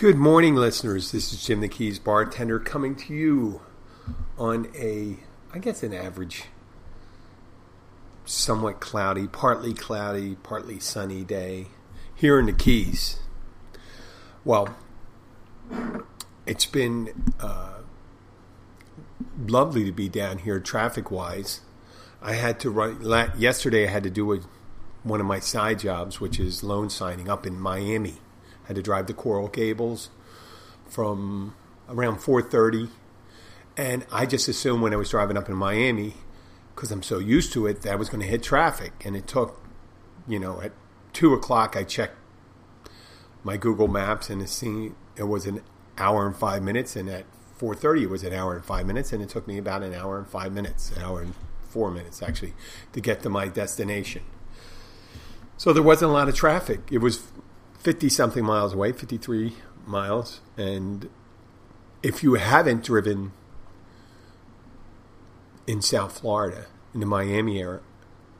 Good morning, listeners. This is Jim the Keys bartender coming to you on a, I guess, an average, somewhat cloudy, partly cloudy, partly sunny day here in the Keys. Well, it's been uh, lovely to be down here traffic wise. I had to run, yesterday, I had to do a, one of my side jobs, which is loan signing up in Miami had to drive to Coral Gables from around 4:30, and I just assumed when I was driving up in Miami, because I'm so used to it, that I was going to hit traffic, and it took, you know, at two o'clock I checked my Google Maps and it seemed it was an hour and five minutes, and at 4:30 it was an hour and five minutes, and it took me about an hour and five minutes, an hour and four minutes actually, to get to my destination. So there wasn't a lot of traffic. It was 50 something miles away, 53 miles. And if you haven't driven in South Florida, in the Miami area,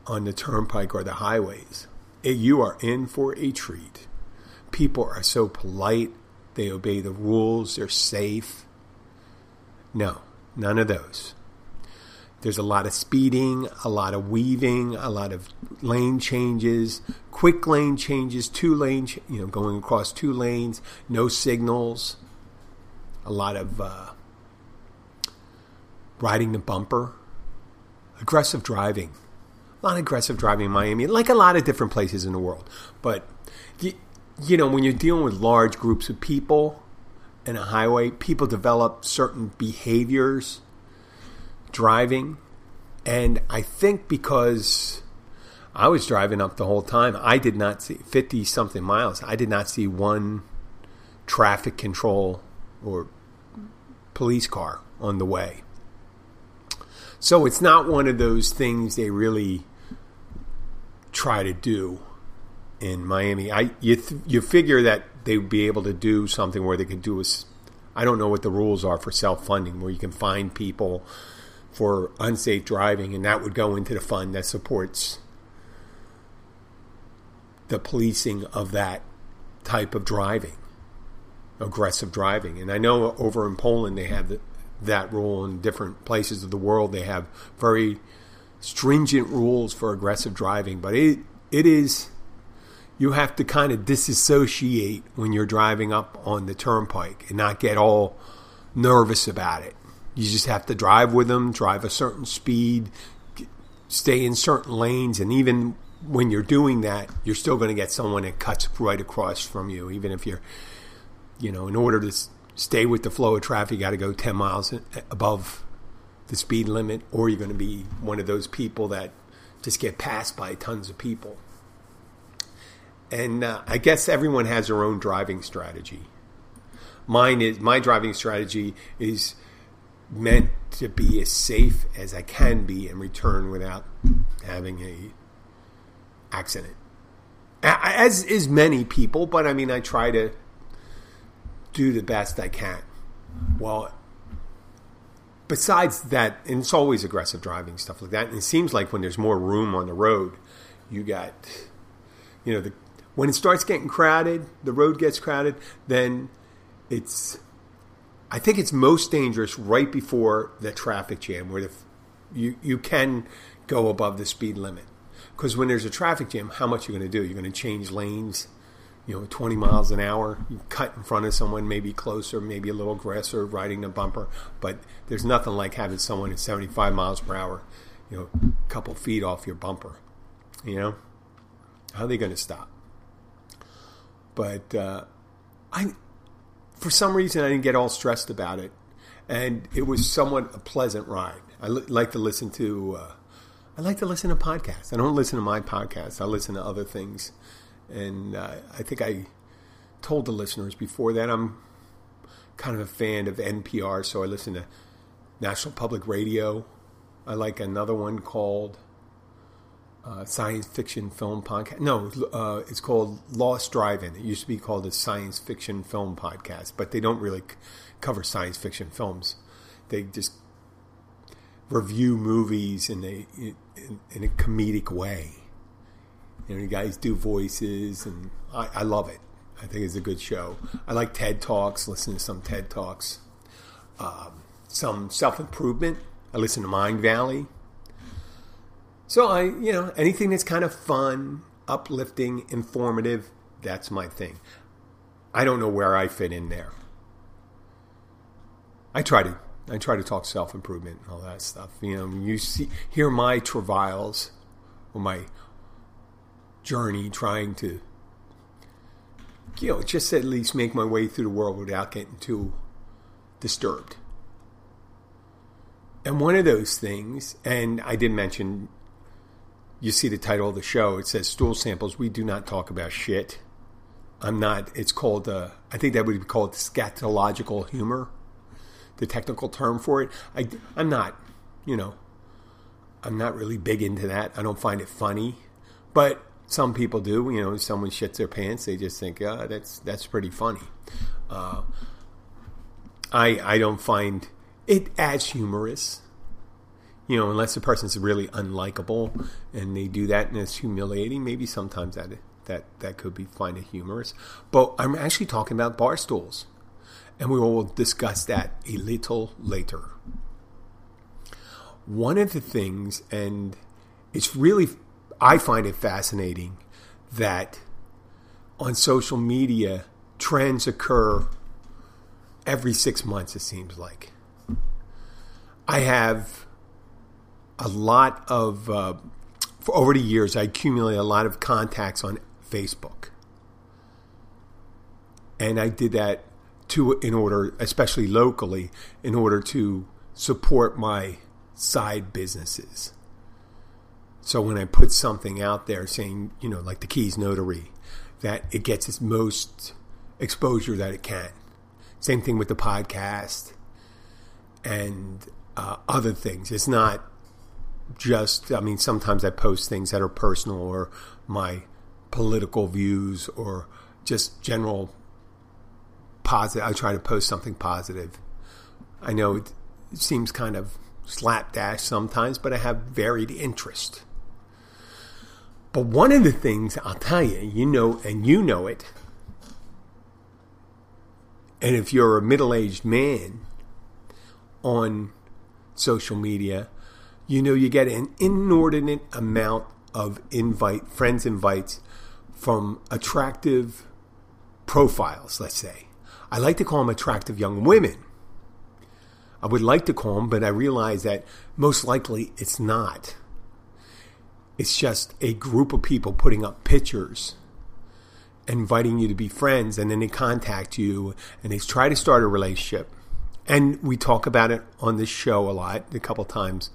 on the turnpike or the highways, you are in for a treat. People are so polite, they obey the rules, they're safe. No, none of those. There's a lot of speeding, a lot of weaving, a lot of lane changes, quick lane changes, two lane, you know, going across two lanes, no signals, a lot of uh, riding the bumper, aggressive driving, a lot of aggressive driving in Miami, like a lot of different places in the world. But you, you know, when you're dealing with large groups of people in a highway, people develop certain behaviors driving. And I think because I was driving up the whole time, I did not see 50 something miles. I did not see one traffic control or police car on the way. So it's not one of those things they really try to do in Miami. I you th- you figure that they would be able to do something where they could do a I don't know what the rules are for self funding where you can find people for unsafe driving, and that would go into the fund that supports the policing of that type of driving, aggressive driving. And I know over in Poland they have that rule. In different places of the world, they have very stringent rules for aggressive driving. But it it is you have to kind of disassociate when you're driving up on the turnpike and not get all nervous about it. You just have to drive with them, drive a certain speed, stay in certain lanes, and even when you're doing that, you're still going to get someone that cuts right across from you, even if you're, you know, in order to stay with the flow of traffic, you got to go 10 miles above the speed limit, or you're going to be one of those people that just get passed by tons of people. And uh, I guess everyone has their own driving strategy. Mine is my driving strategy is meant to be as safe as I can be and return without having a accident. As is many people, but I mean, I try to do the best I can. Well, besides that, and it's always aggressive driving stuff like that. And it seems like when there's more room on the road, you got, you know, the when it starts getting crowded, the road gets crowded, then it's I think it's most dangerous right before the traffic jam, where the, you you can go above the speed limit. Because when there's a traffic jam, how much are you going to do? You're going to change lanes, you know, 20 miles an hour. You cut in front of someone, maybe closer, maybe a little aggressive, riding the bumper. But there's nothing like having someone at 75 miles per hour, you know, a couple feet off your bumper. You know, how are they going to stop? But uh, I for some reason, I didn't get all stressed about it, and it was somewhat a pleasant ride. I li- like to listen to. Uh, I like to listen to podcasts. I don't listen to my podcasts. I listen to other things, and uh, I think I told the listeners before that I'm kind of a fan of NPR, so I listen to National Public Radio. I like another one called uh, science fiction film podcast. No, uh, it's called Lost Driving. It used to be called a science fiction film podcast, but they don't really c- cover science fiction films. They just review movies in a in, in a comedic way. You know, the guys do voices, and I, I love it. I think it's a good show. I like TED Talks, listen to some TED Talks. Um, some self improvement. I listen to Mindvalley. So I, you know, anything that's kind of fun, uplifting, informative, that's my thing. I don't know where I fit in there. I try to I try to talk self improvement and all that stuff. You know, you see hear my travails or my journey trying to you know, just at least make my way through the world without getting too disturbed. And one of those things, and I did mention, you see the title of the show, it says Stool Samples. We do not talk about shit. I'm not, it's called, uh, I think that would be called scatological humor, the technical term for it. I, I'm not, you know, I'm not really big into that. I don't find it funny. But some people do. You know, someone shits their pants, they just think, "Yeah, that's that's pretty funny." Uh, I I don't find it as humorous. You know, unless the person's really unlikable and they do that and it's humiliating, maybe sometimes that that that could be find it humorous. But I'm actually talking about bar stools, and we will discuss that a little later. One of the things, and it's really I find it fascinating that on social media, trends occur every six months, it seems like. I have a lot of, uh, for over the years, I accumulated a lot of contacts on Facebook. And I did that to, in order, especially locally, in order to support my side businesses. So when I put something out there saying, you know, like the Keys Notary, that it gets its most exposure that it can. Same thing with the podcast and uh, other things. It's not just, I mean, sometimes I post things that are personal or my political views or just general positive. I try to post something positive. I know it seems kind of slapdash sometimes, but I have varied interest. But one of the things I'll tell you, you know, and you know it, and if you're a middle aged man on social media, you know you get an inordinate amount of invite, friends invites from attractive profiles, let's say. I like to call them attractive young women. I would like to call them, but I realize that most likely it's not. It's just a group of people putting up pictures, inviting you to be friends, and then they contact you and they try to start a relationship. And we talk about it on this show a lot, a couple times.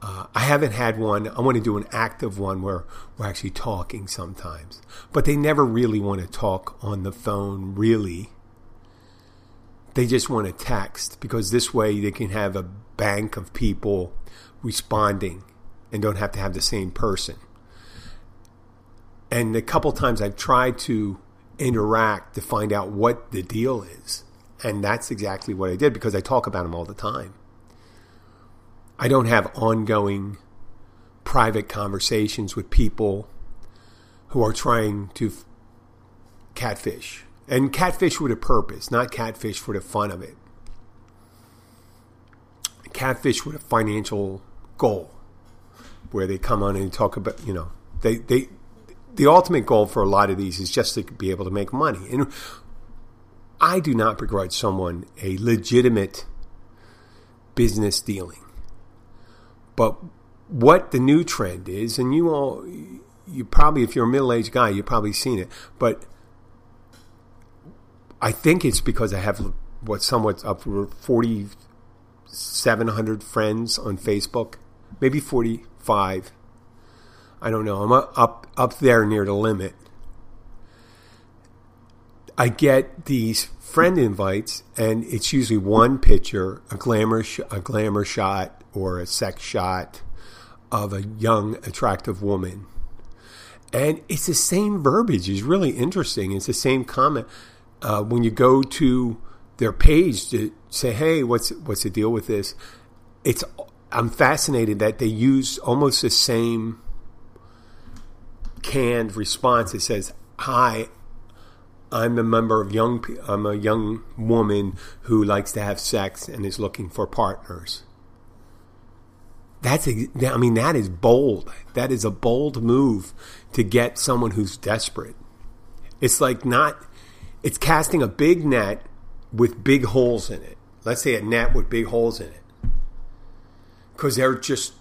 Uh, I haven't had one. I want to do an active one where we're actually talking sometimes. But they never really want to talk on the phone, really. They just want to text because this way they can have a bank of people responding and don't have to have the same person. And a couple times I've tried to interact to find out what the deal is. And that's exactly what I did because I talk about them all the time. I don't have ongoing private conversations with people who are trying to catfish. And catfish with a purpose, not catfish for the fun of it. Catfish with a financial goal where they come on and talk about, you know, they, they, the ultimate goal for a lot of these is just to be able to make money. And I do not begrudge someone a legitimate business dealing. But what the new trend is, and you all, you probably, if you're a middle aged guy, you've probably seen it, but I think it's because I have what somewhat up for 4,700 friends on Facebook, maybe 40, five. I don't know. I'm up up there near the limit. I get these friend invites, and it's usually one picture, a glamour, sh- a glamour shot or a sex shot of a young, attractive woman, and it's the same verbiage. It's really interesting. It's the same comment uh, when you go to their page to say, "Hey, what's what's the deal with this?" It's I'm fascinated that they use almost the same canned response. It says, "Hi, I'm a member of young. I'm a young woman who likes to have sex and is looking for partners. That's I mean that is bold. That is a bold move to get someone who's desperate. It's like not. It's casting a big net with big holes in it. Let's say a net with big holes in it, because they're just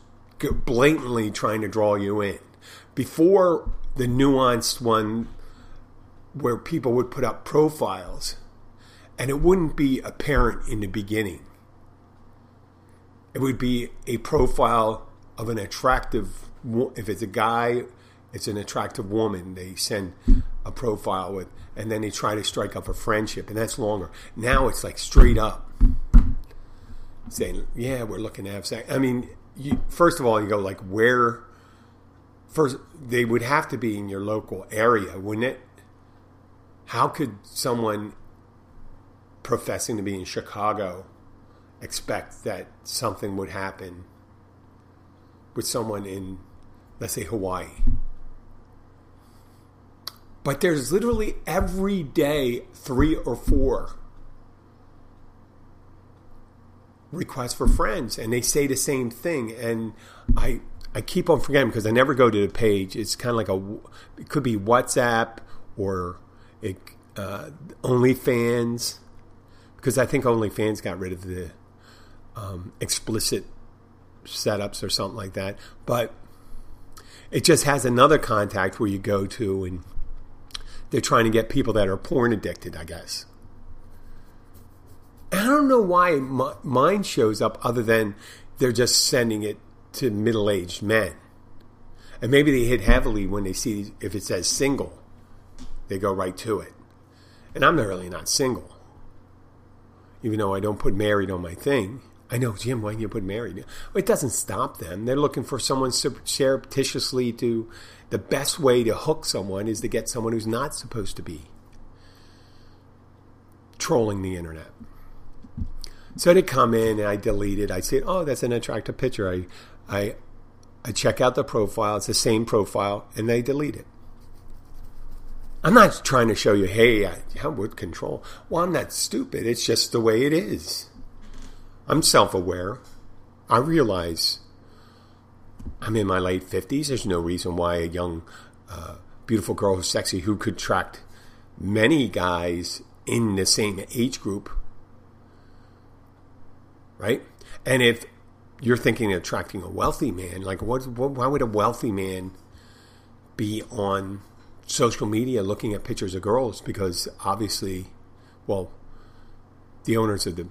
blatantly trying to draw you in. Before the nuanced one where people would put up profiles and it wouldn't be apparent in the beginning. It would be a profile of an attractive, if it's a guy, it's an attractive woman. They send a profile with, and then they try to strike up a friendship, and that's longer. Now it's like straight up saying, "Yeah, we're looking to have sex." I mean, you, first of all, you go like, where? First, they would have to be in your local area, wouldn't it? how could someone professing to be in Chicago expect that something would happen with someone in, let's say, Hawaii? But there's literally every day three or four requests for friends, and they say the same thing. And I I keep on forgetting because I never go to the page. It's kind of like a it could be WhatsApp or it, uh, OnlyFans, because I think OnlyFans got rid of the um, explicit setups or something like that. But it just has another contact where you go to and they're trying to get people that are porn addicted, I guess. And I don't know why mine shows up other than they're just sending it to middle aged men. And maybe they hit heavily when they see if it says single they go right to it. And I'm really not single. Even though I don't put married on my thing. I know, Jim, why do you put married? It doesn't stop them. They're looking for someone surreptitiously to. The best way to hook someone is to get someone who's not supposed to be trolling the internet. So they come in and I delete it. I say, oh, that's an attractive picture. I, I, I check out the profile. It's the same profile, and they delete it. I'm not trying to show you, hey, I have with control. Well, I'm not stupid. It's just the way it is. I'm self aware. I realize I'm in my late 50s. There's no reason why a young, uh, beautiful girl who's sexy who could attract many guys in the same age group, right? And if you're thinking of attracting a wealthy man, like what, why would a wealthy man be on social media looking at pictures of girls because obviously, well, the owners of the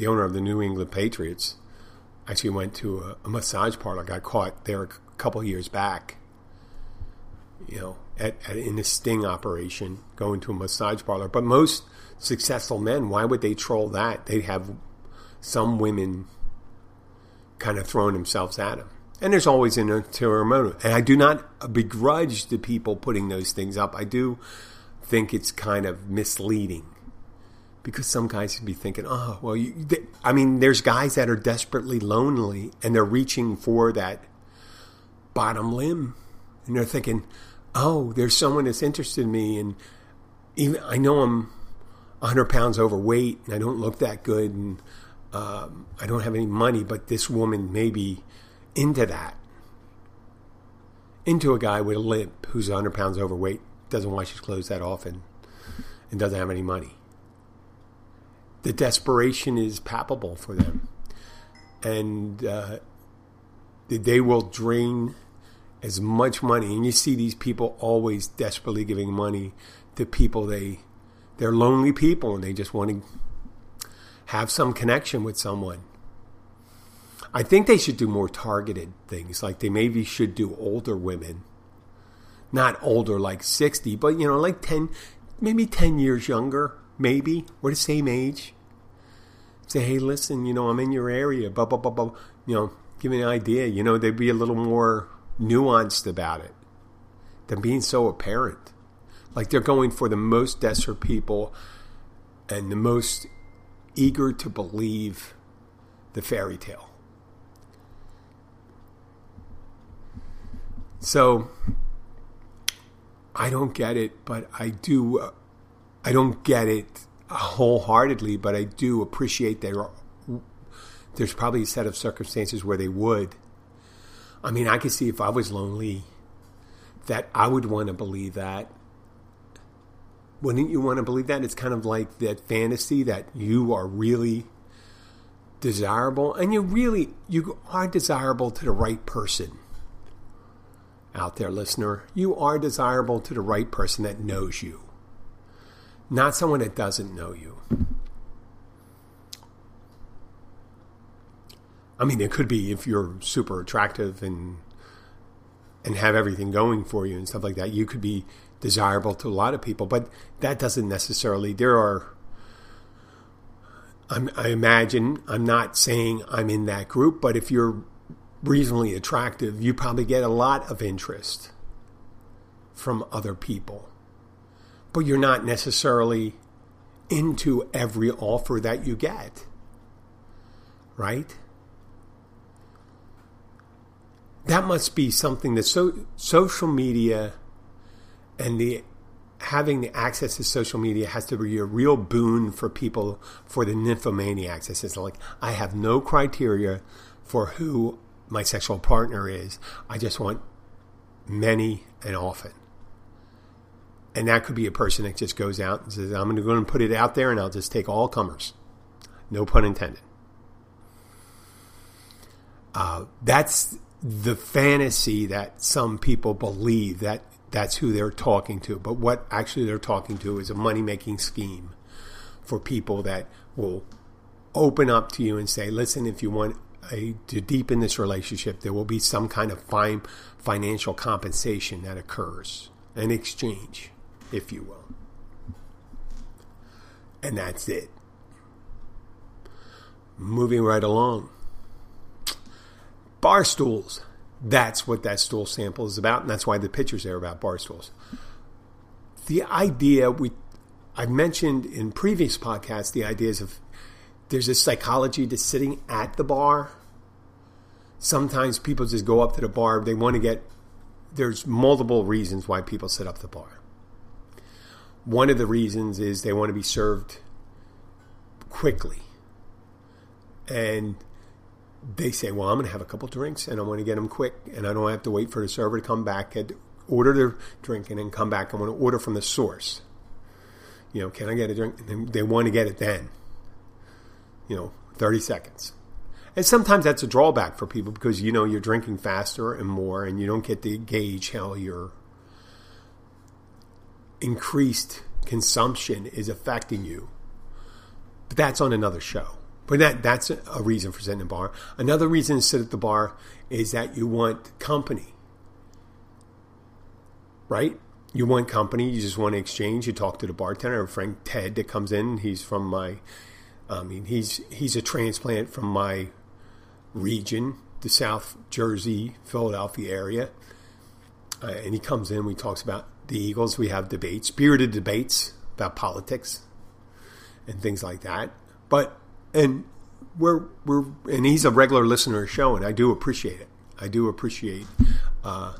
the owner of the New England Patriots actually went to a, a massage parlor. Got caught there a couple years back. You know, at, at, in a sting operation, going to a massage parlor. But most successful men, why would they troll that? They'd have some women kind of throwing themselves at them. And there's always an ulterior motive. And I do not begrudge the people putting those things up. I do think it's kind of misleading because some guys could be thinking, oh, well, you, they, I mean, there's guys that are desperately lonely and they're reaching for that bottom limb. And they're thinking, oh, there's someone that's interested in me. And even I know I'm 100 pounds overweight and I don't look that good and um, I don't have any money, but this woman may be into that. Into a guy with a limp who's 100 pounds overweight, doesn't wash his clothes that often, and doesn't have any money. The desperation is palpable for them. And uh, they will drain as much money. And you see these people always desperately giving money to people they they're lonely people and they just want to have some connection with someone. I think they should do more targeted things. Like they maybe should do older women, not older like sixty, but you know, like ten, maybe ten years younger, maybe we're the same age. Say, hey, listen, you know, I'm in your area, blah blah blah blah. You know, give me an idea. You know, they'd be a little more nuanced about it than being so apparent. Like they're going for the most desperate people and the most eager to believe the fairy tale. So I don't get it, but I do. Uh, I don't get it wholeheartedly, but I do appreciate there. There's probably a set of circumstances where they would. I mean, I could see if I was lonely, that I would want to believe that. Wouldn't you want to believe that? It's kind of like that fantasy that you are really desirable, and you really you are desirable to the right person out there, listener. You are desirable to the right person that knows you, not someone that doesn't know you. I mean, it could be if you're super attractive and and have everything going for you and stuff like that. You could be desirable to a lot of people, but that doesn't necessarily. There are. I'm, I imagine I'm not saying I'm in that group, but if you're reasonably attractive, you probably get a lot of interest from other people. But you're not necessarily into every offer that you get. Right? That must be something that so, social media and the having the access to social media has to be a real boon for people for the nymphomaniacs. It's like I have no criteria for who my sexual partner is. I just want many and often. And that could be a person that just goes out and says, I'm going to go and put it out there and I'll just take all comers. No pun intended. Uh, that's the fantasy that some people believe that that's who they're talking to. But what actually they're talking to is a money making scheme for people that will open up to you and say, listen, if you want a, to deepen this relationship, there will be some kind of fine financial compensation that occurs, an exchange, if you will. And that's it. Moving right along. Bar stools. That's what that stool sample is about, and that's why the pictures there about bar stools. The idea we I mentioned in previous podcasts the ideas of there's a psychology to sitting at the bar. Sometimes people just go up to the bar, they want to get there's multiple reasons why people sit up the bar. One of the reasons is they want to be served quickly. And they say, well, I'm going to have a couple drinks and I want to get them quick and I don't have to wait for the server to come back and order their drink and then come back. I want to order from the source. You know, can I get a drink? And they want to get it then. You know, 30 seconds. And sometimes that's a drawback for people because, you know, you're drinking faster and more and you don't get to gauge how your increased consumption is affecting you. But that's on another show. But that that's a reason for sitting at the bar. Another reason to sit at the bar is that you want company. Right? You want company. You just want to exchange. You talk to the bartender, Frank Ted, that comes in. He's from my, I mean, he's he's a transplant from my region, the South Jersey, Philadelphia area, uh, and he comes in. We talks about the Eagles. We have debates, spirited debates about politics and things like that. But and we're we're and he's a regular listener of the show, and I do appreciate it. I do appreciate uh,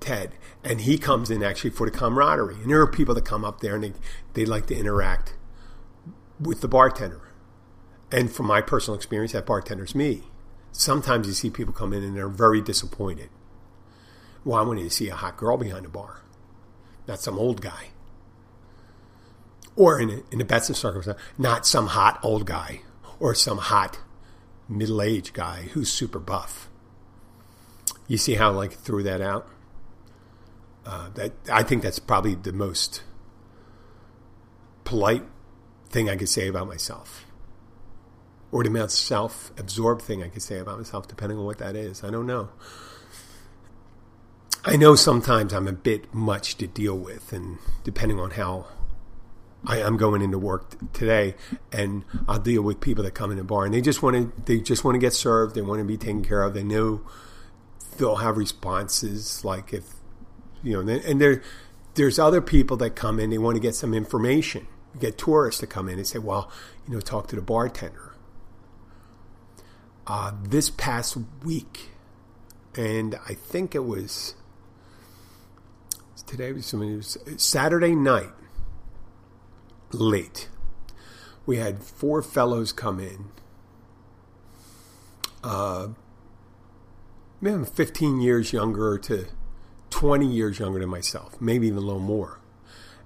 Ted, and he comes in actually for the camaraderie. And there are people that come up there and they they like to interact with the bartender. And from my personal experience, that bartender's me. Sometimes you see people come in and they're very disappointed. Well, I wanted to see a hot girl behind the bar, not some old guy. Or in, a, in the best of circumstances, not some hot old guy or some hot middle aged guy who's super buff. You see how I like threw that out? Uh, that I think that's probably the most polite thing I could say about myself, or the most self-absorbed thing I could say about myself, depending on what that is. I don't know. I know sometimes I'm a bit much to deal with, and depending on how I, am going into work today, and I'll deal with people that come in the bar, and they just want to they just want to get served. They want to be taken care of. They know they'll have responses like if you know, and there there's other people that come in. They want to get some information. You get tourists to come in and say, "Well, you know, talk to the bartender." Uh, this past week, and I think it was today was, something. it was Saturday night late. We had four fellows come in. Uh, maybe 15 years younger to 20 years younger than myself, maybe even a little more.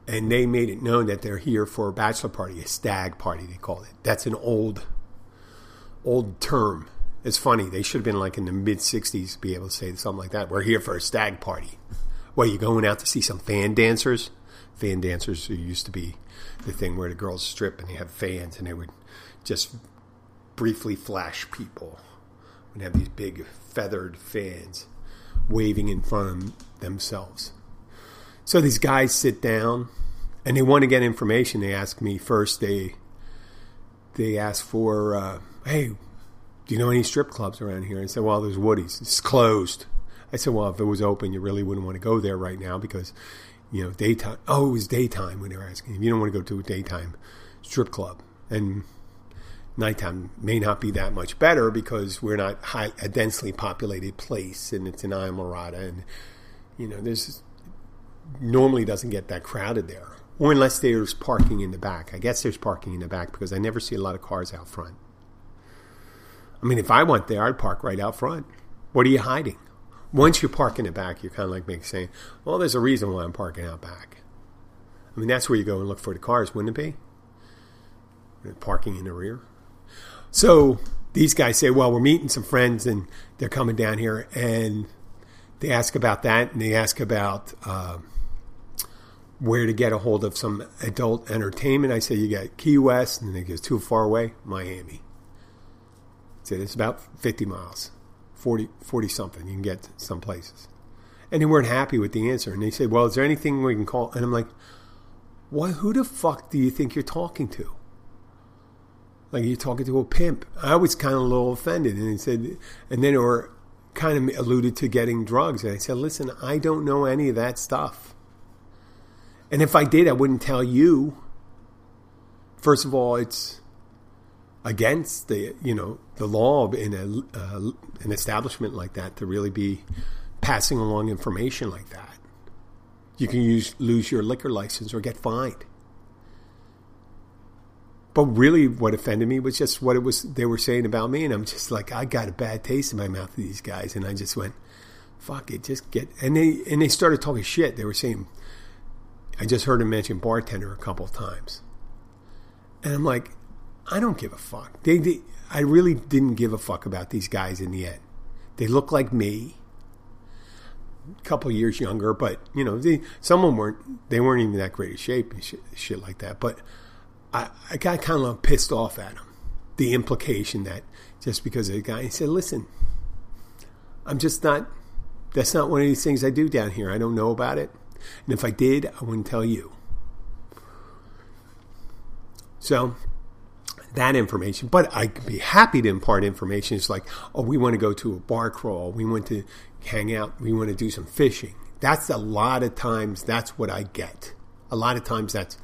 And they made it known that they're here for a bachelor party, a stag party, they called it. That's an old, old term. It's funny. They should have been like in the mid 60s to be able to say something like that. We're here for a stag party. What, you going out to see some fan dancers? Fan dancers who used to be the thing where the girls strip and they have fans and they would just briefly flash people and have these big feathered fans waving in front of themselves. So these guys sit down and they want to get information. They ask me first. They they ask for, uh, hey, do you know any strip clubs around here? I said, well, there's Woody's. It's closed. I said, well, if it was open, you really wouldn't want to go there right now because, you know, daytime. Oh, it was daytime when they were asking. If you don't want to go to a daytime strip club, and nighttime may not be that much better because we're not high, a densely populated place, and it's in Islamorada, and you know, there's normally doesn't get that crowded there, or unless there's parking in the back. I guess there's parking in the back because I never see a lot of cars out front. I mean, if I went there, I'd park right out front. What are you hiding? Once you park in the back, you're kind of like saying, well, there's a reason why I'm parking out back. I mean, that's where you go and look for the cars, wouldn't it be? Parking in the rear. So these guys say, well, we're meeting some friends and they're coming down here. And they ask about that and they ask about uh, where to get a hold of some adult entertainment. I say, you got Key West. And they go, too far away, Miami. Said, it's about 50 miles. 40, 40 something. You can get some places. And they weren't happy with the answer. And they said, well, is there anything we can call? And I'm like, what, who the fuck do you think you're talking to? Like you're talking to a pimp. I was kind of a little offended. And he said, and then or kind of alluded to getting drugs. And I said, listen, I don't know any of that stuff. And if I did, I wouldn't tell you. First of all, it's against the you know the law in a, uh, an establishment like that to really be passing along information like that. You can use lose your liquor license or get fined. But really, what offended me was just what it was they were saying about me, and I'm just like, I got a bad taste in my mouth of these guys, and I just went, "Fuck it, just get." And they and they started talking shit. They were saying, I just heard him mention bartender a couple of times, and I'm like, I don't give a fuck. They, they, I really didn't give a fuck about these guys in the end. They look like me, a couple years younger, but you know, they, some of them weren't. They weren't even that great of shape and shit, shit like that. But I, I got kind of pissed off at them. The implication that just because a guy he said, "Listen, I'm just not. That's not one of these things I do down here. I don't know about it, and if I did, I wouldn't tell you." So that information, but I'd be happy to impart information. It's like, oh, we want to go to a bar crawl, we want to hang out, we want to do some fishing. That's a lot of times, that's what I get. A lot of times, that's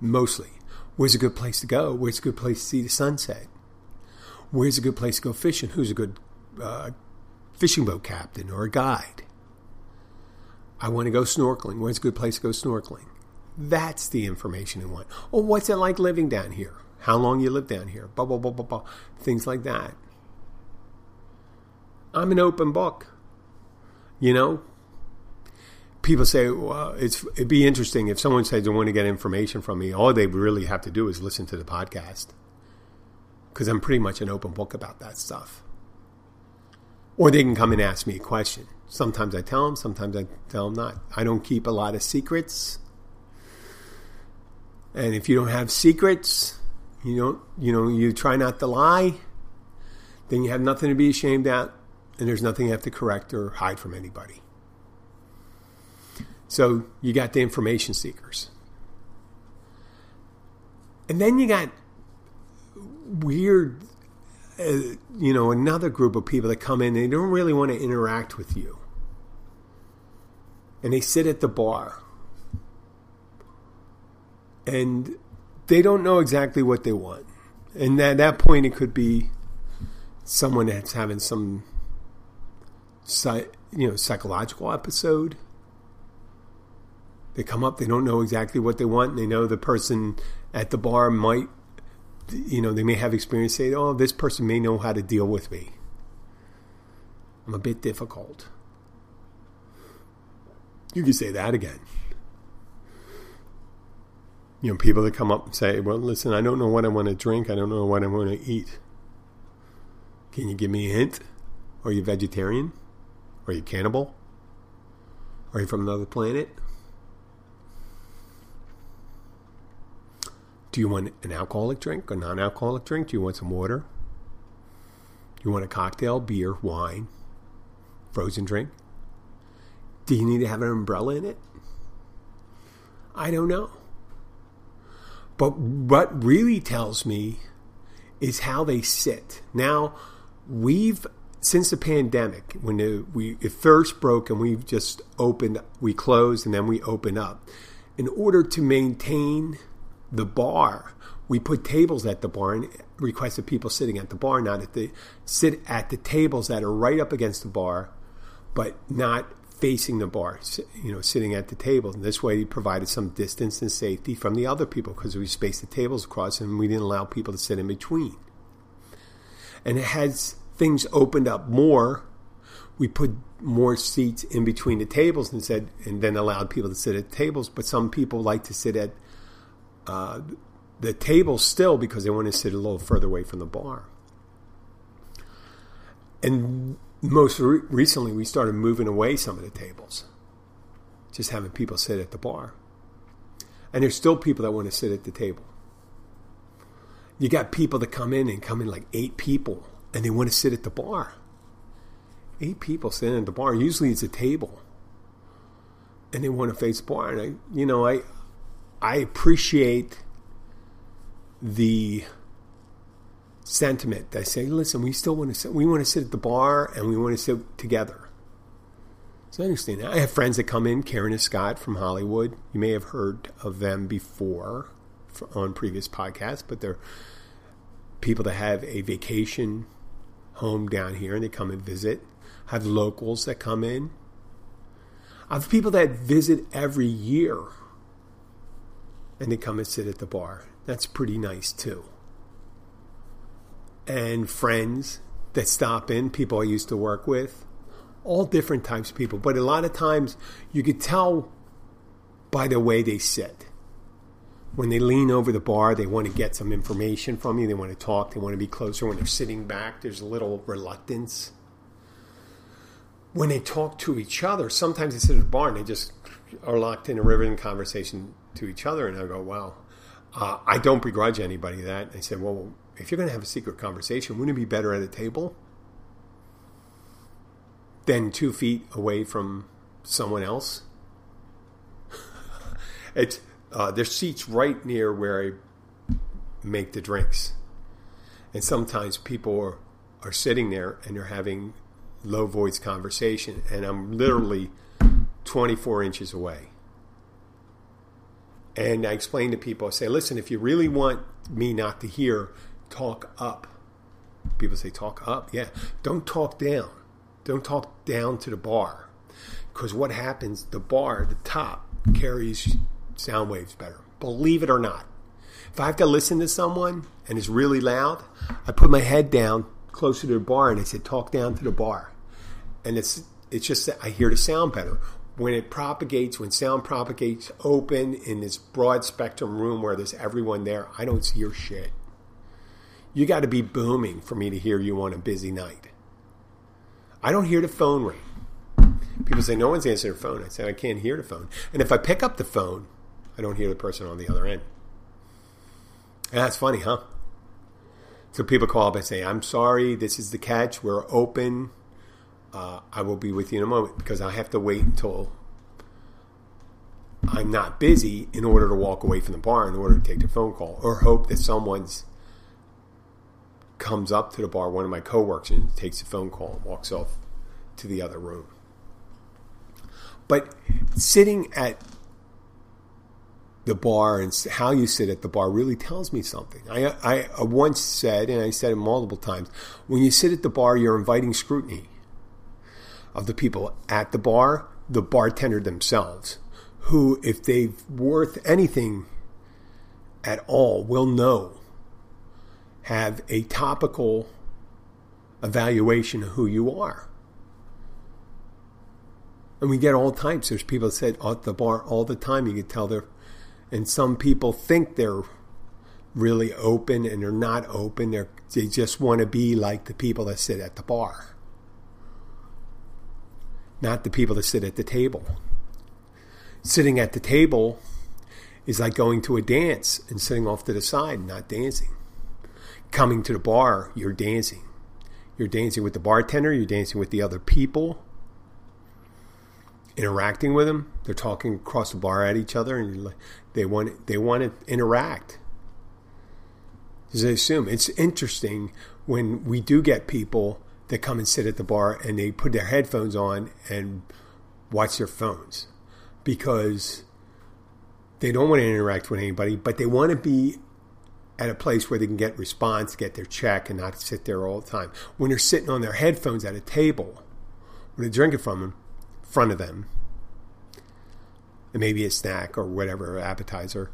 mostly where's a good place to go? Where's a good place to see the sunset? Where's a good place to go fishing? Who's a good uh, fishing boat captain or a guide? I want to go snorkeling. Where's a good place to go snorkeling? That's the information I want. Or what's it like living down here? How long you live down here, blah, blah, blah, blah, blah, things like that. I'm an open book. You know, people say, well, it's, it'd be interesting if someone says they want to get information from me. All they really have to do is listen to the podcast because I'm pretty much an open book about that stuff. Or they can come and ask me a question. Sometimes I tell them, sometimes I tell them not. I don't keep a lot of secrets. And if you don't have secrets, you don't, you know, you try not to lie, then you have nothing to be ashamed at, and there's nothing you have to correct or hide from anybody. So you got the information seekers. And then you got weird, uh, you know, another group of people that come in, they don't really want to interact with you. And they sit at the bar. And they don't know exactly what they want. And at that point, it could be someone that's having some, you know, psychological episode. They come up, they don't know exactly what they want, and they know the person at the bar might, you know, they may have experience say, oh, this person may know how to deal with me. I'm a bit difficult. You can say that again. You know, people that come up and say, well, listen, I don't know what I want to drink. I don't know what I want to eat. Can you give me a hint? Are you vegetarian? Are you cannibal? Are you from another planet? Do you want an alcoholic drink or non alcoholic drink? Do you want some water? Do you want a cocktail, beer, wine, frozen drink? Do you need to have an umbrella in it? I don't know. But what really tells me is how they sit. Now, we've since the pandemic, when it, we it first broke and we've just opened, we closed and then we opened up. In order to maintain the bar, we put tables at the bar and requested people sitting at the bar, not at the sit at the tables that are right up against the bar, but not facing the bar, you know, sitting at the table. And this way, he provided some distance and safety from the other people because we spaced the tables across and we didn't allow people to sit in between. And as things opened up more, we put more seats in between the tables and said, and then allowed people to sit at tables. But some people like to sit at uh, the table still because they want to sit a little further away from the bar. And most re- recently, we started moving away some of the tables, just having people sit at the bar. And there's still people that want to sit at the table. You got people that come in and come in like eight people and they want to sit at the bar. Eight people sitting at the bar. Usually it's a table, and they want to face the bar. And I, you know, I, I appreciate the sentiment. I say, listen, we still want to sit. We want to sit at the bar, and we want to sit together. So I understand. I have friends that come in, Karen and Scott from Hollywood. You may have heard of them before on previous podcasts, but they're people that have a vacation home down here and they come and visit. I have locals that come in. I have people that visit every year and they come and sit at the bar. That's pretty nice too. And friends that stop in, people I used to work with, all different types of people. But a lot of times you could tell by the way they sit when they lean over the bar, they want to get some information from you. They want to talk. They want to be closer. When they're sitting back, there's a little reluctance. When they talk to each other, sometimes they sit at the bar and they just are locked in a riveting conversation to each other. And I go, wow. Uh, I don't begrudge anybody that. I said, well, if you're going to have a secret conversation, wouldn't it be better at a table than two feet away from someone else? it's uh, there's seats right near where I make the drinks. And sometimes people are, are sitting there and they're having low voice conversation, and I'm literally 24 inches away. And I explain to people, I say, listen, if you really want me not to hear, talk up. People say, talk up. Yeah. Don't talk down. Don't talk down to the bar. Because what happens, the bar, the top, carries sound waves better. Believe it or not. If I have to listen to someone and it's really loud, I put my head down closer to the bar and I said, talk down to the bar. And it's it's just I hear the sound better. When it propagates, when sound propagates open in this broad spectrum room where there's everyone there, I don't hear shit. You got to be booming for me to hear you on a busy night. I don't hear the phone ring. People say, no one's answering the phone. I say, I can't hear the phone. And if I pick up the phone, I don't hear the person on the other end. And that's funny, huh? So people call up and say, I'm sorry, this is the catch. We're open. Uh, I will be with you in a moment because I have to wait until I'm not busy in order to walk away from the bar in order to take the phone call or hope that someone's comes up to the bar, one of my coworkers, and takes a phone call and walks off to the other room. But sitting at the bar and how you sit at the bar really tells me something. I, I once said, and I said it multiple times, when you sit at the bar, you're inviting scrutiny of the people at the bar, the bartender themselves, who, if they've worth anything at all will know have a topical evaluation of who you are. And we get all types. There's people that said at the bar all the time. You can tell they're, and some people think they're really open and they're not open. They're, they just want to be like the people that sit at the bar, not the people that sit at the table. Sitting at the table is like going to a dance and sitting off to the side and not dancing. Coming to the bar, you're dancing. You're dancing with the bartender, you're dancing with the other people, interacting with them. They're talking across the bar at each other, and they want they want to interact. As I assume it's interesting when we do get people that come and sit at the bar and they put their headphones on and watch their phones because they don't want to interact with anybody, but they want to be at a place where they can get response, get their check, and not sit there all the time. When they're sitting on their headphones at a table, when they're drinking from them, front of them, and maybe a snack or whatever appetizer,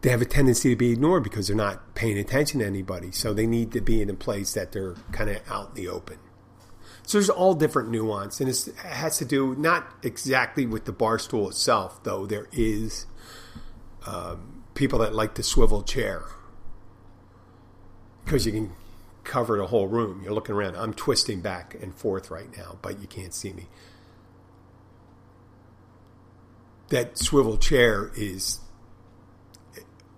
they have a tendency to be ignored because they're not paying attention to anybody. So they need to be in a place that they're kind of out in the open. So there's all different nuance, and it has to do not exactly with the bar stool itself, though there is um, people that like the swivel chair because you can cover the whole room. You're looking around. I'm twisting back and forth right now, but you can't see me. That swivel chair is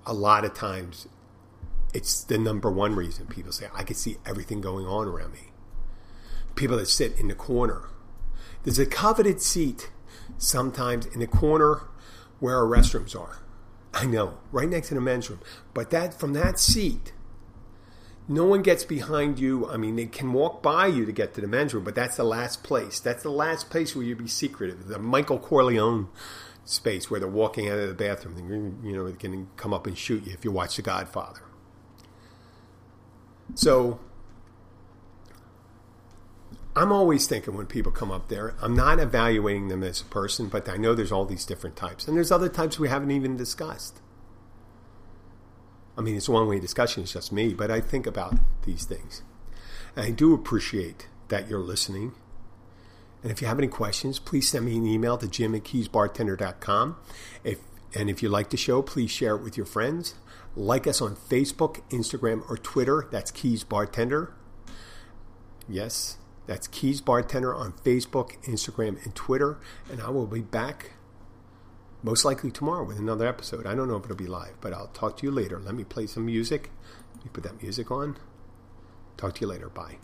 a lot of times it's the number one reason people say I can see everything going on around me. People that sit in the corner. There's a coveted seat sometimes in the corner where our restrooms are. I know, right next to the men's room. But that from that seat, no one gets behind you. I mean, they can walk by you to get to the men's room, but that's the last place. That's the last place where you'd be secretive. The Michael Corleone space where they're walking out of the bathroom. You know, they can come up and shoot you if you watch The Godfather. So I'm always thinking when people come up there, I'm not evaluating them as a person, but I know there's all these different types. And there's other types we haven't even discussed. I mean, it's a one way discussion, it's just me, but I think about these things. And I do appreciate that you're listening. And if you have any questions, please send me an email to jim at keysbartender.com. If, and if you like the show, please share it with your friends. Like us on Facebook, Instagram, or Twitter. That's Keys Bartender. Yes, that's Keys Bartender on Facebook, Instagram, and Twitter. And I will be back most likely tomorrow with another episode. I don't know if it'll be live, but I'll talk to you later. Let me play some music. Let me put that music on. Talk to you later. Bye.